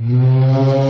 快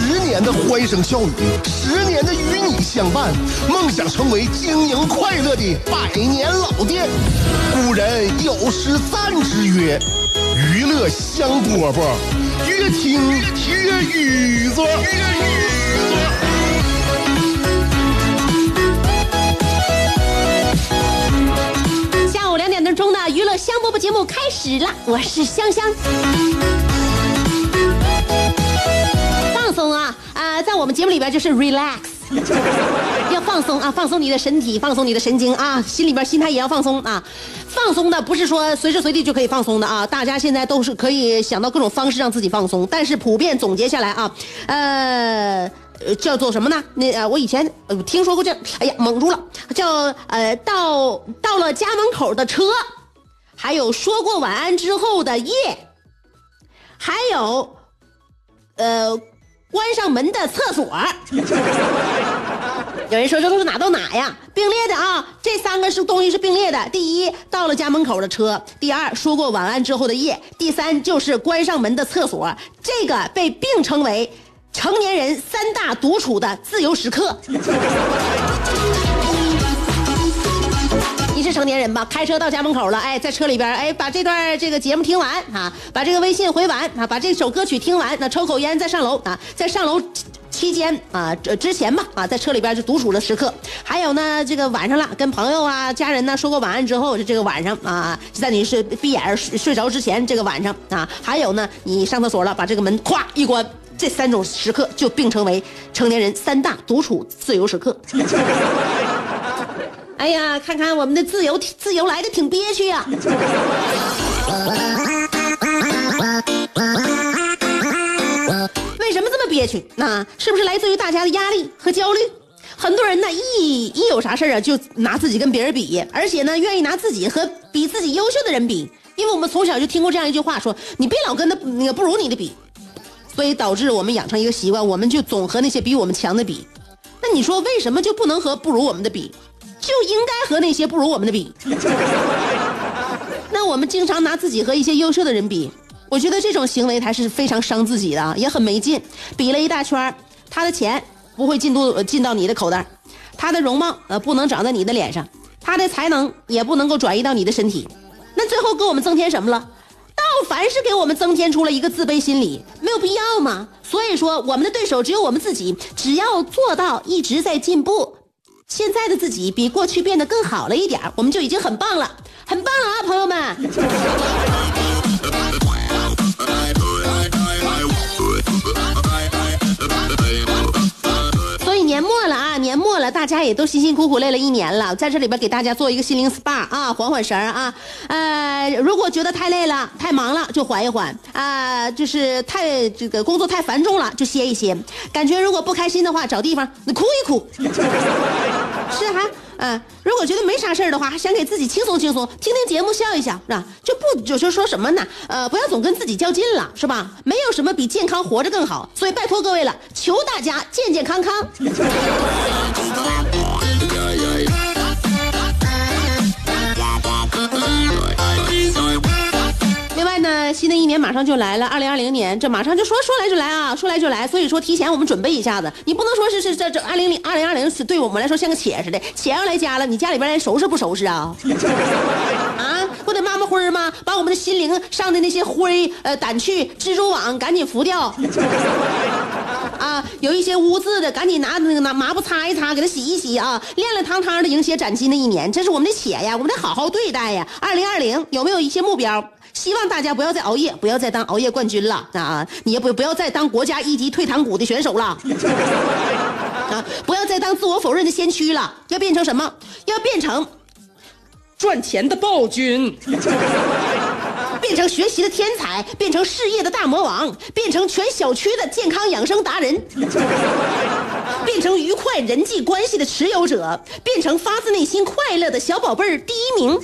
十年的欢声笑语，十年的与你相伴，梦想成为经营快乐的百年老店。古人有诗赞之曰：“娱乐香饽饽，越听越雨左。”下午两点钟的娱乐香饽饽节目开始了，我是香香。放松啊啊、在我们节目里边就是 relax，要放松啊，放松你的身体，放松你的神经啊，心里边心态也要放松啊。放松的不是说随时随地就可以放松的啊，大家现在都是可以想到各种方式让自己放松，但是普遍总结下来啊，呃。叫做什么呢？那呃，我以前听说过叫，哎呀，蒙住了，叫呃到到了家门口的车，还有说过晚安之后的夜，还有呃关上门的厕所。有人说这都是哪到哪呀？并列的啊，这三个是东西是并列的。第一，到了家门口的车；第二，说过晚安之后的夜；第三，就是关上门的厕所。这个被并称为成年人三大独处的自由时刻。是成年人吧？开车到家门口了，哎，在车里边，哎，把这段这个节目听完啊，把这个微信回完啊，把这首歌曲听完，那抽口烟再上楼啊，在上楼期间啊，这之前吧啊，在车里边就独处的时刻。还有呢，这个晚上了，跟朋友啊、家人呢说过晚安之后，就这个晚上啊，在你是闭眼睡睡着之前，这个晚上啊，还有呢，你上厕所了，把这个门咵一关。这三种时刻就并称为成年人三大独处自由时刻。哎呀，看看我们的自由，自由来的挺憋屈呀、为什么这么憋屈？那是不是来自于大家的压力和焦虑？很多人呢，一一有啥事啊，就拿自己跟别人比，而且呢，愿意拿自己和比自己优秀的人比。因为我们从小就听过这样一句话说：“你别老跟那那个不如你的比。”所以导致我们养成一个习惯，我们就总和那些比我们强的比。那你说为什么就不能和不如我们的比？就应该和那些不如我们的比。那我们经常拿自己和一些优秀的人比，我觉得这种行为还是非常伤自己的，也很没劲。比了一大圈他的钱不会进度进到你的口袋，他的容貌呃不能长在你的脸上，他的才能也不能够转移到你的身体。那最后给我们增添什么了？倒凡是给我们增添出了一个自卑心理，没有必要嘛。所以说，我们的对手只有我们自己，只要做到一直在进步，现在的自己比过去变得更好了一点我们就已经很棒了，很棒啊，朋友们。所以年末了啊，年末了，大家也都辛辛苦苦累了一年了，在这里边给大家做一个心灵 SPA 啊，缓缓神啊。呃，如果觉得太累了、太忙了，就缓一缓啊、就是太这个工作太繁重了，就歇一歇。感觉如果不开心的话，找地方哭一哭。是哈，嗯、如果觉得没啥事儿的话，还想给自己轻松轻松，听听节目笑一笑，是吧？就不就是说什么呢？呃，不要总跟自己较劲了，是吧？没有什么比健康活着更好，所以拜托各位了，求大家健健康康。呢，新的一年马上就来了，二零二零年，这马上就说说来就来啊，说来就来，所以说提前我们准备一下子，你不能说是是这这二零零二零二零是对我们来说像个且似的，且要来家了，你家里边人收拾不收拾啊？啊，不得抹抹灰吗？把我们的心灵上的那些灰呃掸去，蜘蛛网赶紧拂掉。啊，有一些污渍的，赶紧拿那个拿抹布擦一擦，给它洗一洗啊，亮亮堂堂的迎接崭新的一年。这是我们的且呀，我们得好好对待呀。二零二零有没有一些目标？希望大家不要再熬夜，不要再当熬夜冠军了啊！你也不不要再当国家一级退堂鼓的选手了啊！不要再当自我否认的先驱了，要变成什么？要变成赚钱的暴君。变成学习的天才，变成事业的大魔王，变成全小区的健康养生达人，变成愉快人际关系的持有者，变成发自内心快乐的小宝贝儿第一名。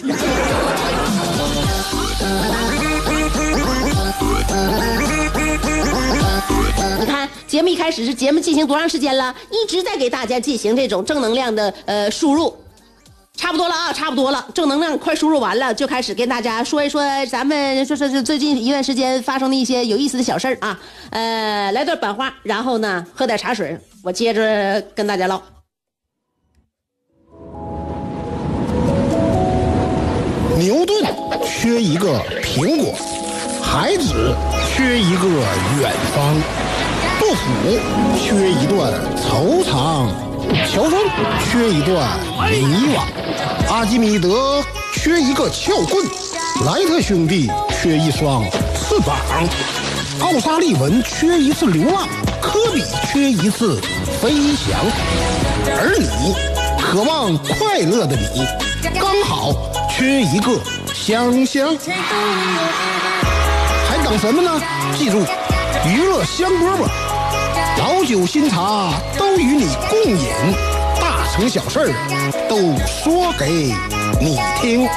节目一开始是节目进行多长时间了？一直在给大家进行这种正能量的呃输入。差不多了啊，差不多了，正能量快输入完了，就开始跟大家说一说咱们说说是最近一段时间发生的一些有意思的小事儿啊。呃，来段版花，然后呢喝点茶水，我接着跟大家唠。牛顿缺一个苹果，孩子缺一个远方，杜甫缺一段惆怅，乔峰缺一段迷惘，阿基米德缺一个撬棍，莱特兄弟缺一双翅膀，奥沙利文缺一次流浪，科比缺一次飞翔，而你，渴望快乐的你，刚好。缺一个香香，还等什么呢？记住，娱乐香饽饽，老酒新茶都与你共饮，大成小事都说给你听。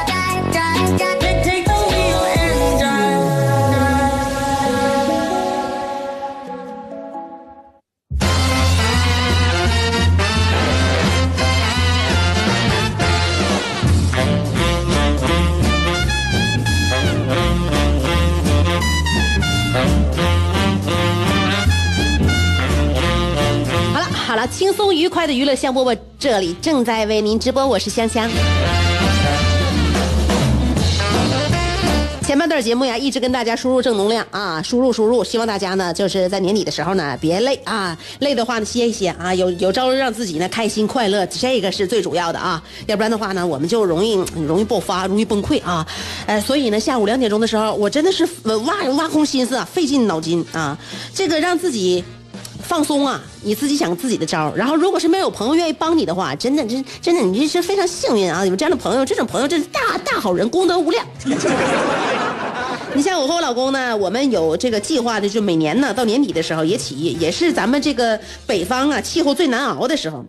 轻松愉快的娱乐香饽饽，这里正在为您直播，我是香香。前半段节目呀，一直跟大家输入正能量啊，输入输入，希望大家呢，就是在年底的时候呢，别累啊，累的话呢，歇一歇啊，有有招让自己呢开心快乐，这个是最主要的啊，要不然的话呢，我们就容易容易爆发，容易崩溃啊，呃，所以呢，下午两点钟的时候，我真的是挖挖空心思啊，费尽脑筋啊，这个让自己。放松啊，你自己想自己的招然后，如果是没有朋友愿意帮你的话，真的，真真的，你这是非常幸运啊！有这样的朋友，这种朋友真是大大好人，功德无量。你像我和我老公呢，我们有这个计划的，就每年呢到年底的时候也起，也是咱们这个北方啊气候最难熬的时候。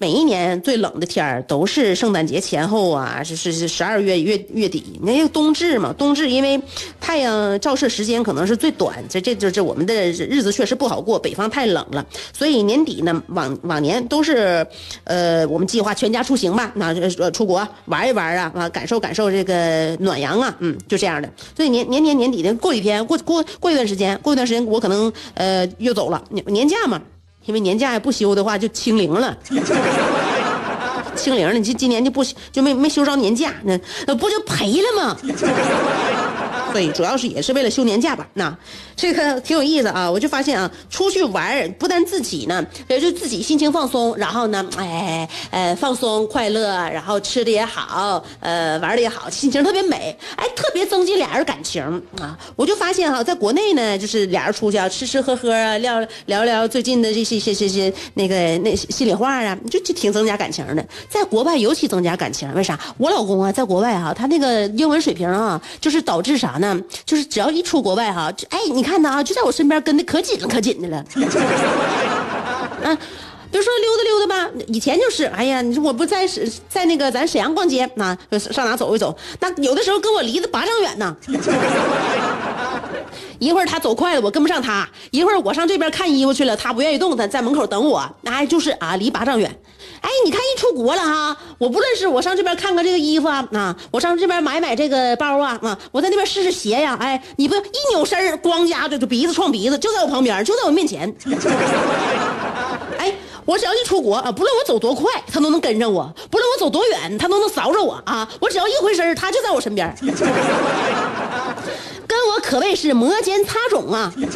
每一年最冷的天儿都是圣诞节前后啊，是是是十二月月月底。那个冬至嘛，冬至因为太阳照射时间可能是最短，这这就是我们的日子确实不好过。北方太冷了，所以年底呢，往往年都是，呃，我们计划全家出行吧，那呃出国玩一玩啊，啊感受感受这个暖阳啊，嗯，就这样的。所以年年年年底的过几天，过过过一段时间，过一段时间我可能呃又走了年年假嘛。因为年假也不休的话，就清零了。清零了，你这今年就不就没没休着年假，那不就赔了吗？所以主要是也是为了休年假吧。那这个挺有意思啊，我就发现啊，出去玩不但自己呢，也就自己心情放松，然后呢，哎，呃，放松快乐，然后吃的也好，呃，玩的也好，心情特别美，哎，特别增进俩人感情啊。我就发现哈，在国内呢，就是俩人出去啊，吃吃喝喝啊，聊聊聊最近的这些些些些那个那心里话啊，就就挺增加感情的。在国外尤其增加感情，为啥？我老公啊，在国外哈，他那个英文水平啊，就是导致啥那？就是只要一出国外哈，就哎，你看他啊，就在我身边跟的可紧了，可紧的了。嗯，比如说溜达溜达吧，以前就是，哎呀，你说我不在在那个咱沈阳逛街，那上哪走一走？那有的时候跟我离得八丈远呢。一会儿他走快了，我跟不上他；一会儿我上这边看衣服去了，他不愿意动，他在门口等我。哎，就是啊，离八丈远。哎，你看一出国了哈，我不论是我上这边看看这个衣服啊，啊，我上这边买买这个包啊，啊，我在那边试试鞋呀。哎，你不一扭身光家就就鼻子撞鼻子，就在我旁边，就在我面前。哎，我只要一出国啊，不论我走多快，他都能跟上我；不论我走多远，他都能扫着我啊。我只要一回身，他就在我身边。跟我可谓是摩肩擦踵啊！怎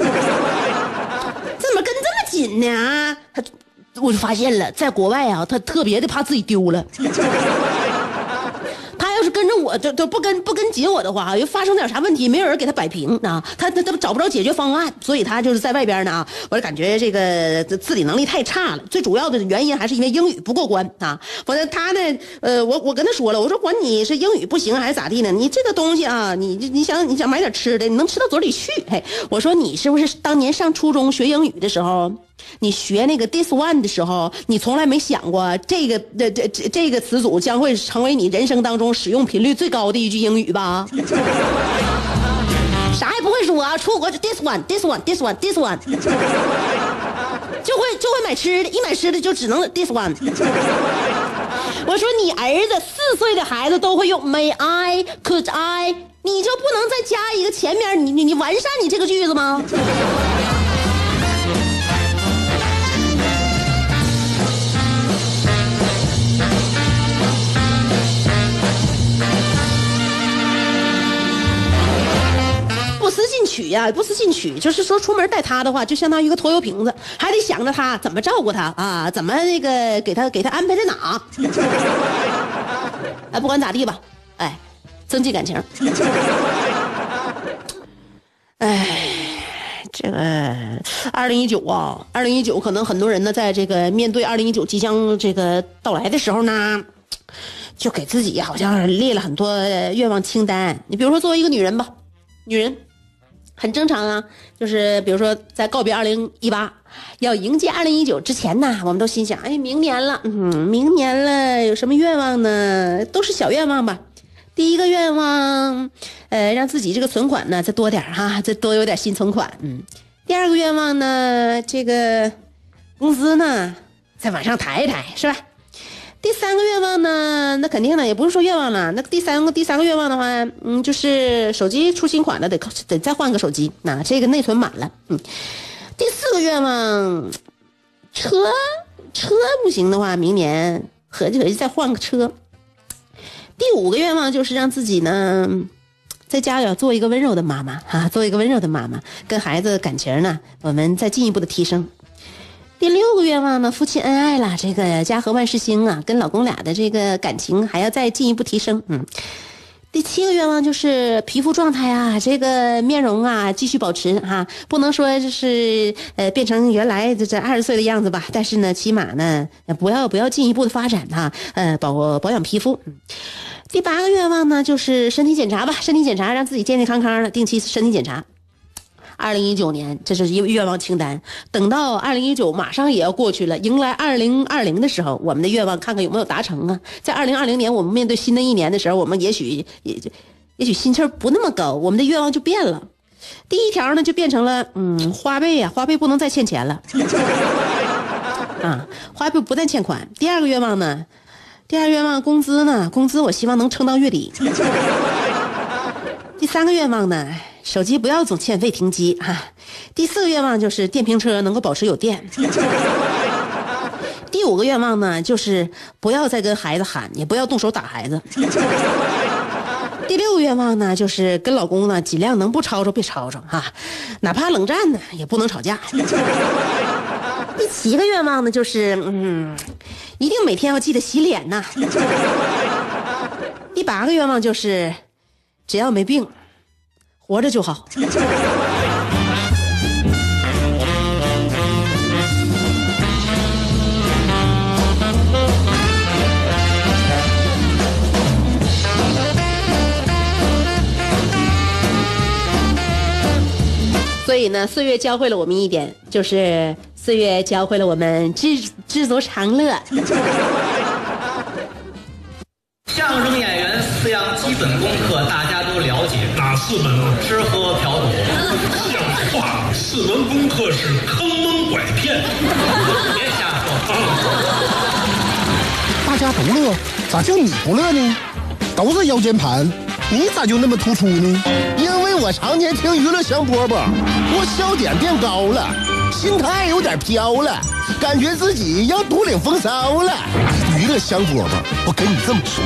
么跟这么紧呢？啊，他，我就发现了，在国外啊，他特别的怕自己丢了。他要是跟着我我都不跟不跟紧我的话，又发生点啥问题，没有人给他摆平啊，他他他找不着解决方案，所以他就是在外边呢啊，我就感觉这个自理能力太差了。最主要的原因还是因为英语不过关啊。反正他呢，呃，我我跟他说了，我说管你是英语不行还是咋地呢，你这个东西啊，你你想你想买点吃的，你能吃到嘴里去？嘿，我说你是不是当年上初中学英语的时候？你学那个 this one 的时候，你从来没想过这个这这这个词组将会成为你人生当中使用频率最高的一句英语吧？啥也不会说啊，出国就 this one this one this one this one，就会就会买吃的，一买吃的就只能 this one。我说你儿子四岁的孩子都会用 may I could I，你就不能再加一个前面你你你完善你这个句子吗？取呀、不思进取，就是说出门带他的话，就相当于一个拖油瓶子，还得想着他怎么照顾他啊，怎么那个给他给他安排在哪。哎，不管咋地吧，哎，增进感情。哎，这个二零一九啊，二零一九可能很多人呢，在这个面对二零一九即将这个到来的时候呢，就给自己好像列了很多愿望清单。你比如说，作为一个女人吧，女人很正常啊，就是比如说在告别二零一八，要迎接二零一九之前呢，我们都心想，哎，明年了，嗯，明年了，有什么愿望呢？都是小愿望吧。第一个愿望，呃，让自己这个存款呢再多点儿哈，再多有点新存款。嗯，第二个愿望呢，这个工资呢再往上抬一抬，是吧？第三个愿望呢，那肯定的也不是说愿望了，那第三个第三个愿望的话，嗯，就是手机出新款了，得得再换个手机，那这个内存满了。嗯，第四个愿望，车车不行的话，明年合计合计再换个车。第五个愿望就是让自己呢，在家要做一个温柔的妈妈啊，做一个温柔的妈妈，跟孩子感情呢，我们再进一步的提升。第六个愿望呢，夫妻恩爱了，这个家和万事兴啊，跟老公俩的这个感情还要再进一步提升。嗯，第七个愿望就是皮肤状态啊，这个面容啊继续保持哈、不能说就是呃变成原来这这二十岁的样子吧，但是呢，起码呢不要不要进一步的发展哈、呃保保养皮肤。第八个愿望呢，就是身体检查吧，身体检查让自己健健康康的，定期身体检查。二零一九年，这是一个愿望清单。等到二零一九马上也要过去了，迎来二零二零的时候，我们的愿望看看有没有达成啊？在二零二零年，我们面对新的一年的时候，我们也许也就也许心气儿不那么高，我们的愿望就变了。第一条呢，就变成了嗯，花呗呀、花呗不能再欠钱了。啊，花呗不再欠款。第二个愿望呢，第二个愿望工资呢，工资我希望能撑到月底。第三个愿望呢，手机不要总欠费停机哈、第四个愿望就是电瓶车能够保持有电。第五个愿望呢，就是不要再跟孩子喊，也不要动手打孩子。第六个愿望呢，就是跟老公呢尽量能不吵吵别吵吵哈、哪怕冷战呢也不能吵架。第七个愿望呢，就是嗯，一定每天要记得洗脸呐。第八个愿望就是，只要没病，活着就好。所以呢，岁月教会了我们一点，就是岁月教会了我们知知足常乐。相声演员四样基本功课大家四门？吃喝嫖赌。像话吗！四门功课是坑蒙拐骗。别瞎说，大家都乐，咋就你不乐呢？都是腰间盘，你咋就那么突出呢？因为我常年听娱乐香饽饽，我笑点变高了，心态有点飘了，感觉自己要独领风骚了。娱乐香饽饽，跟你这么说，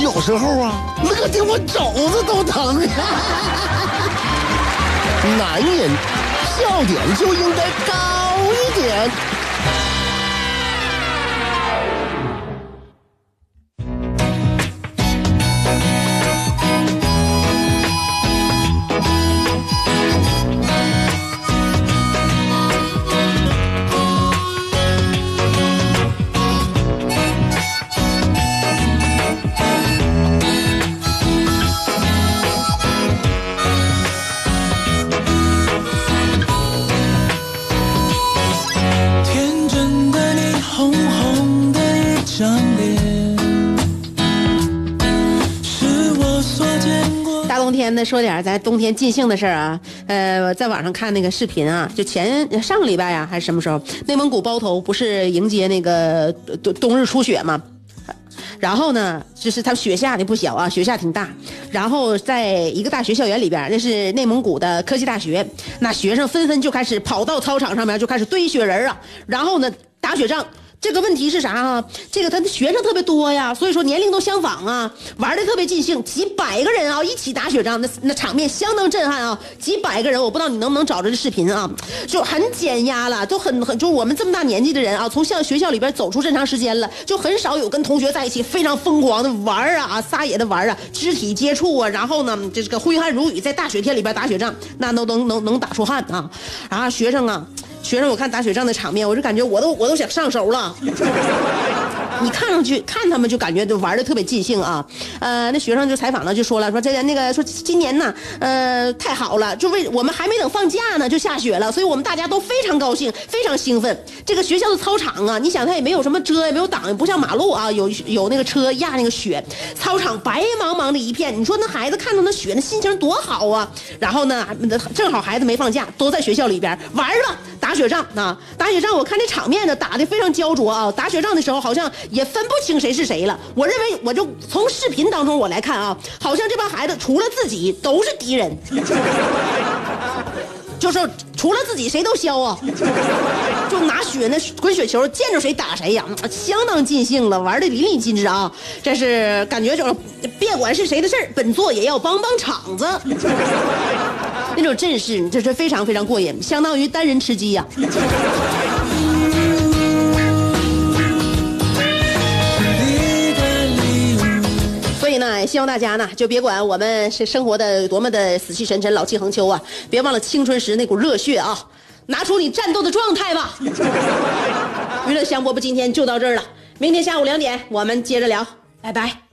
有时候啊，乐的我肘子都疼。男人笑点就应该高一点。说点咱冬天尽兴的事儿啊。呃，在网上看那个视频啊，就前上个礼拜啊，还是什么时候，内蒙古包头不是迎接那个冬冬日初雪吗？然后呢，就是它雪下的不小啊，雪下挺大。然后在一个大学校园里边，那是内蒙古的科技大学，那学生纷纷就开始跑到操场上面，就开始堆雪人啊，然后呢打雪仗。这个问题是啥啊？这个他的学生特别多呀，所以说年龄都相仿啊，玩的特别尽兴，几百个人啊一起打雪仗，那那场面相当震撼啊！几百个人，我不知道你能不能找着这视频啊，就很减压了，都很很，就我们这么大年纪的人啊，从校学校里边走出这么长时间了，就很少有跟同学在一起非常疯狂的玩啊，撒野的玩啊，肢体接触啊，然后呢，这个挥汗如雨，在大雪天里边打雪仗，那都能能能打出汗啊！啊，学生啊。学生，我看打雪仗的场面，我就感觉我都我都想上手了。你看上去看他们就感觉就玩的特别尽兴啊。呃，那学生就采访了，就说了说这个那个说今年呢，呃，太好了，就为我们还没等放假呢就下雪了，所以我们大家都非常高兴，非常兴奋。这个学校的操场啊，你想它也没有什么遮，也没有挡，不像马路啊，有有那个车压那个雪，操场白茫茫的一片。你说那孩子看到那雪，那心情多好啊。然后呢，正好孩子没放假，都在学校里边玩吧。打打雪仗啊！打雪仗，我看这场面呢，打的非常焦灼啊！打雪仗的时候，好像也分不清谁是谁了。我认为，我就从视频当中我来看啊，好像这帮孩子除了自己都是敌人，就是除了自己谁都削啊！就拿雪那滚雪球，见着谁打谁呀，相当尽兴了，玩的淋漓尽致啊！这是感觉就是别管是谁的事儿，本座也要帮帮场子。那种阵势，这是非常非常过瘾，相当于单人吃鸡呀。所以呢，希望大家呢，就别管我们是生活的多么的死气沉沉、老气横秋啊，别忘了青春时那股热血啊，拿出你战斗的状态吧。娱乐香饽饽今天就到这儿了，明天下午两点我们接着聊，拜拜。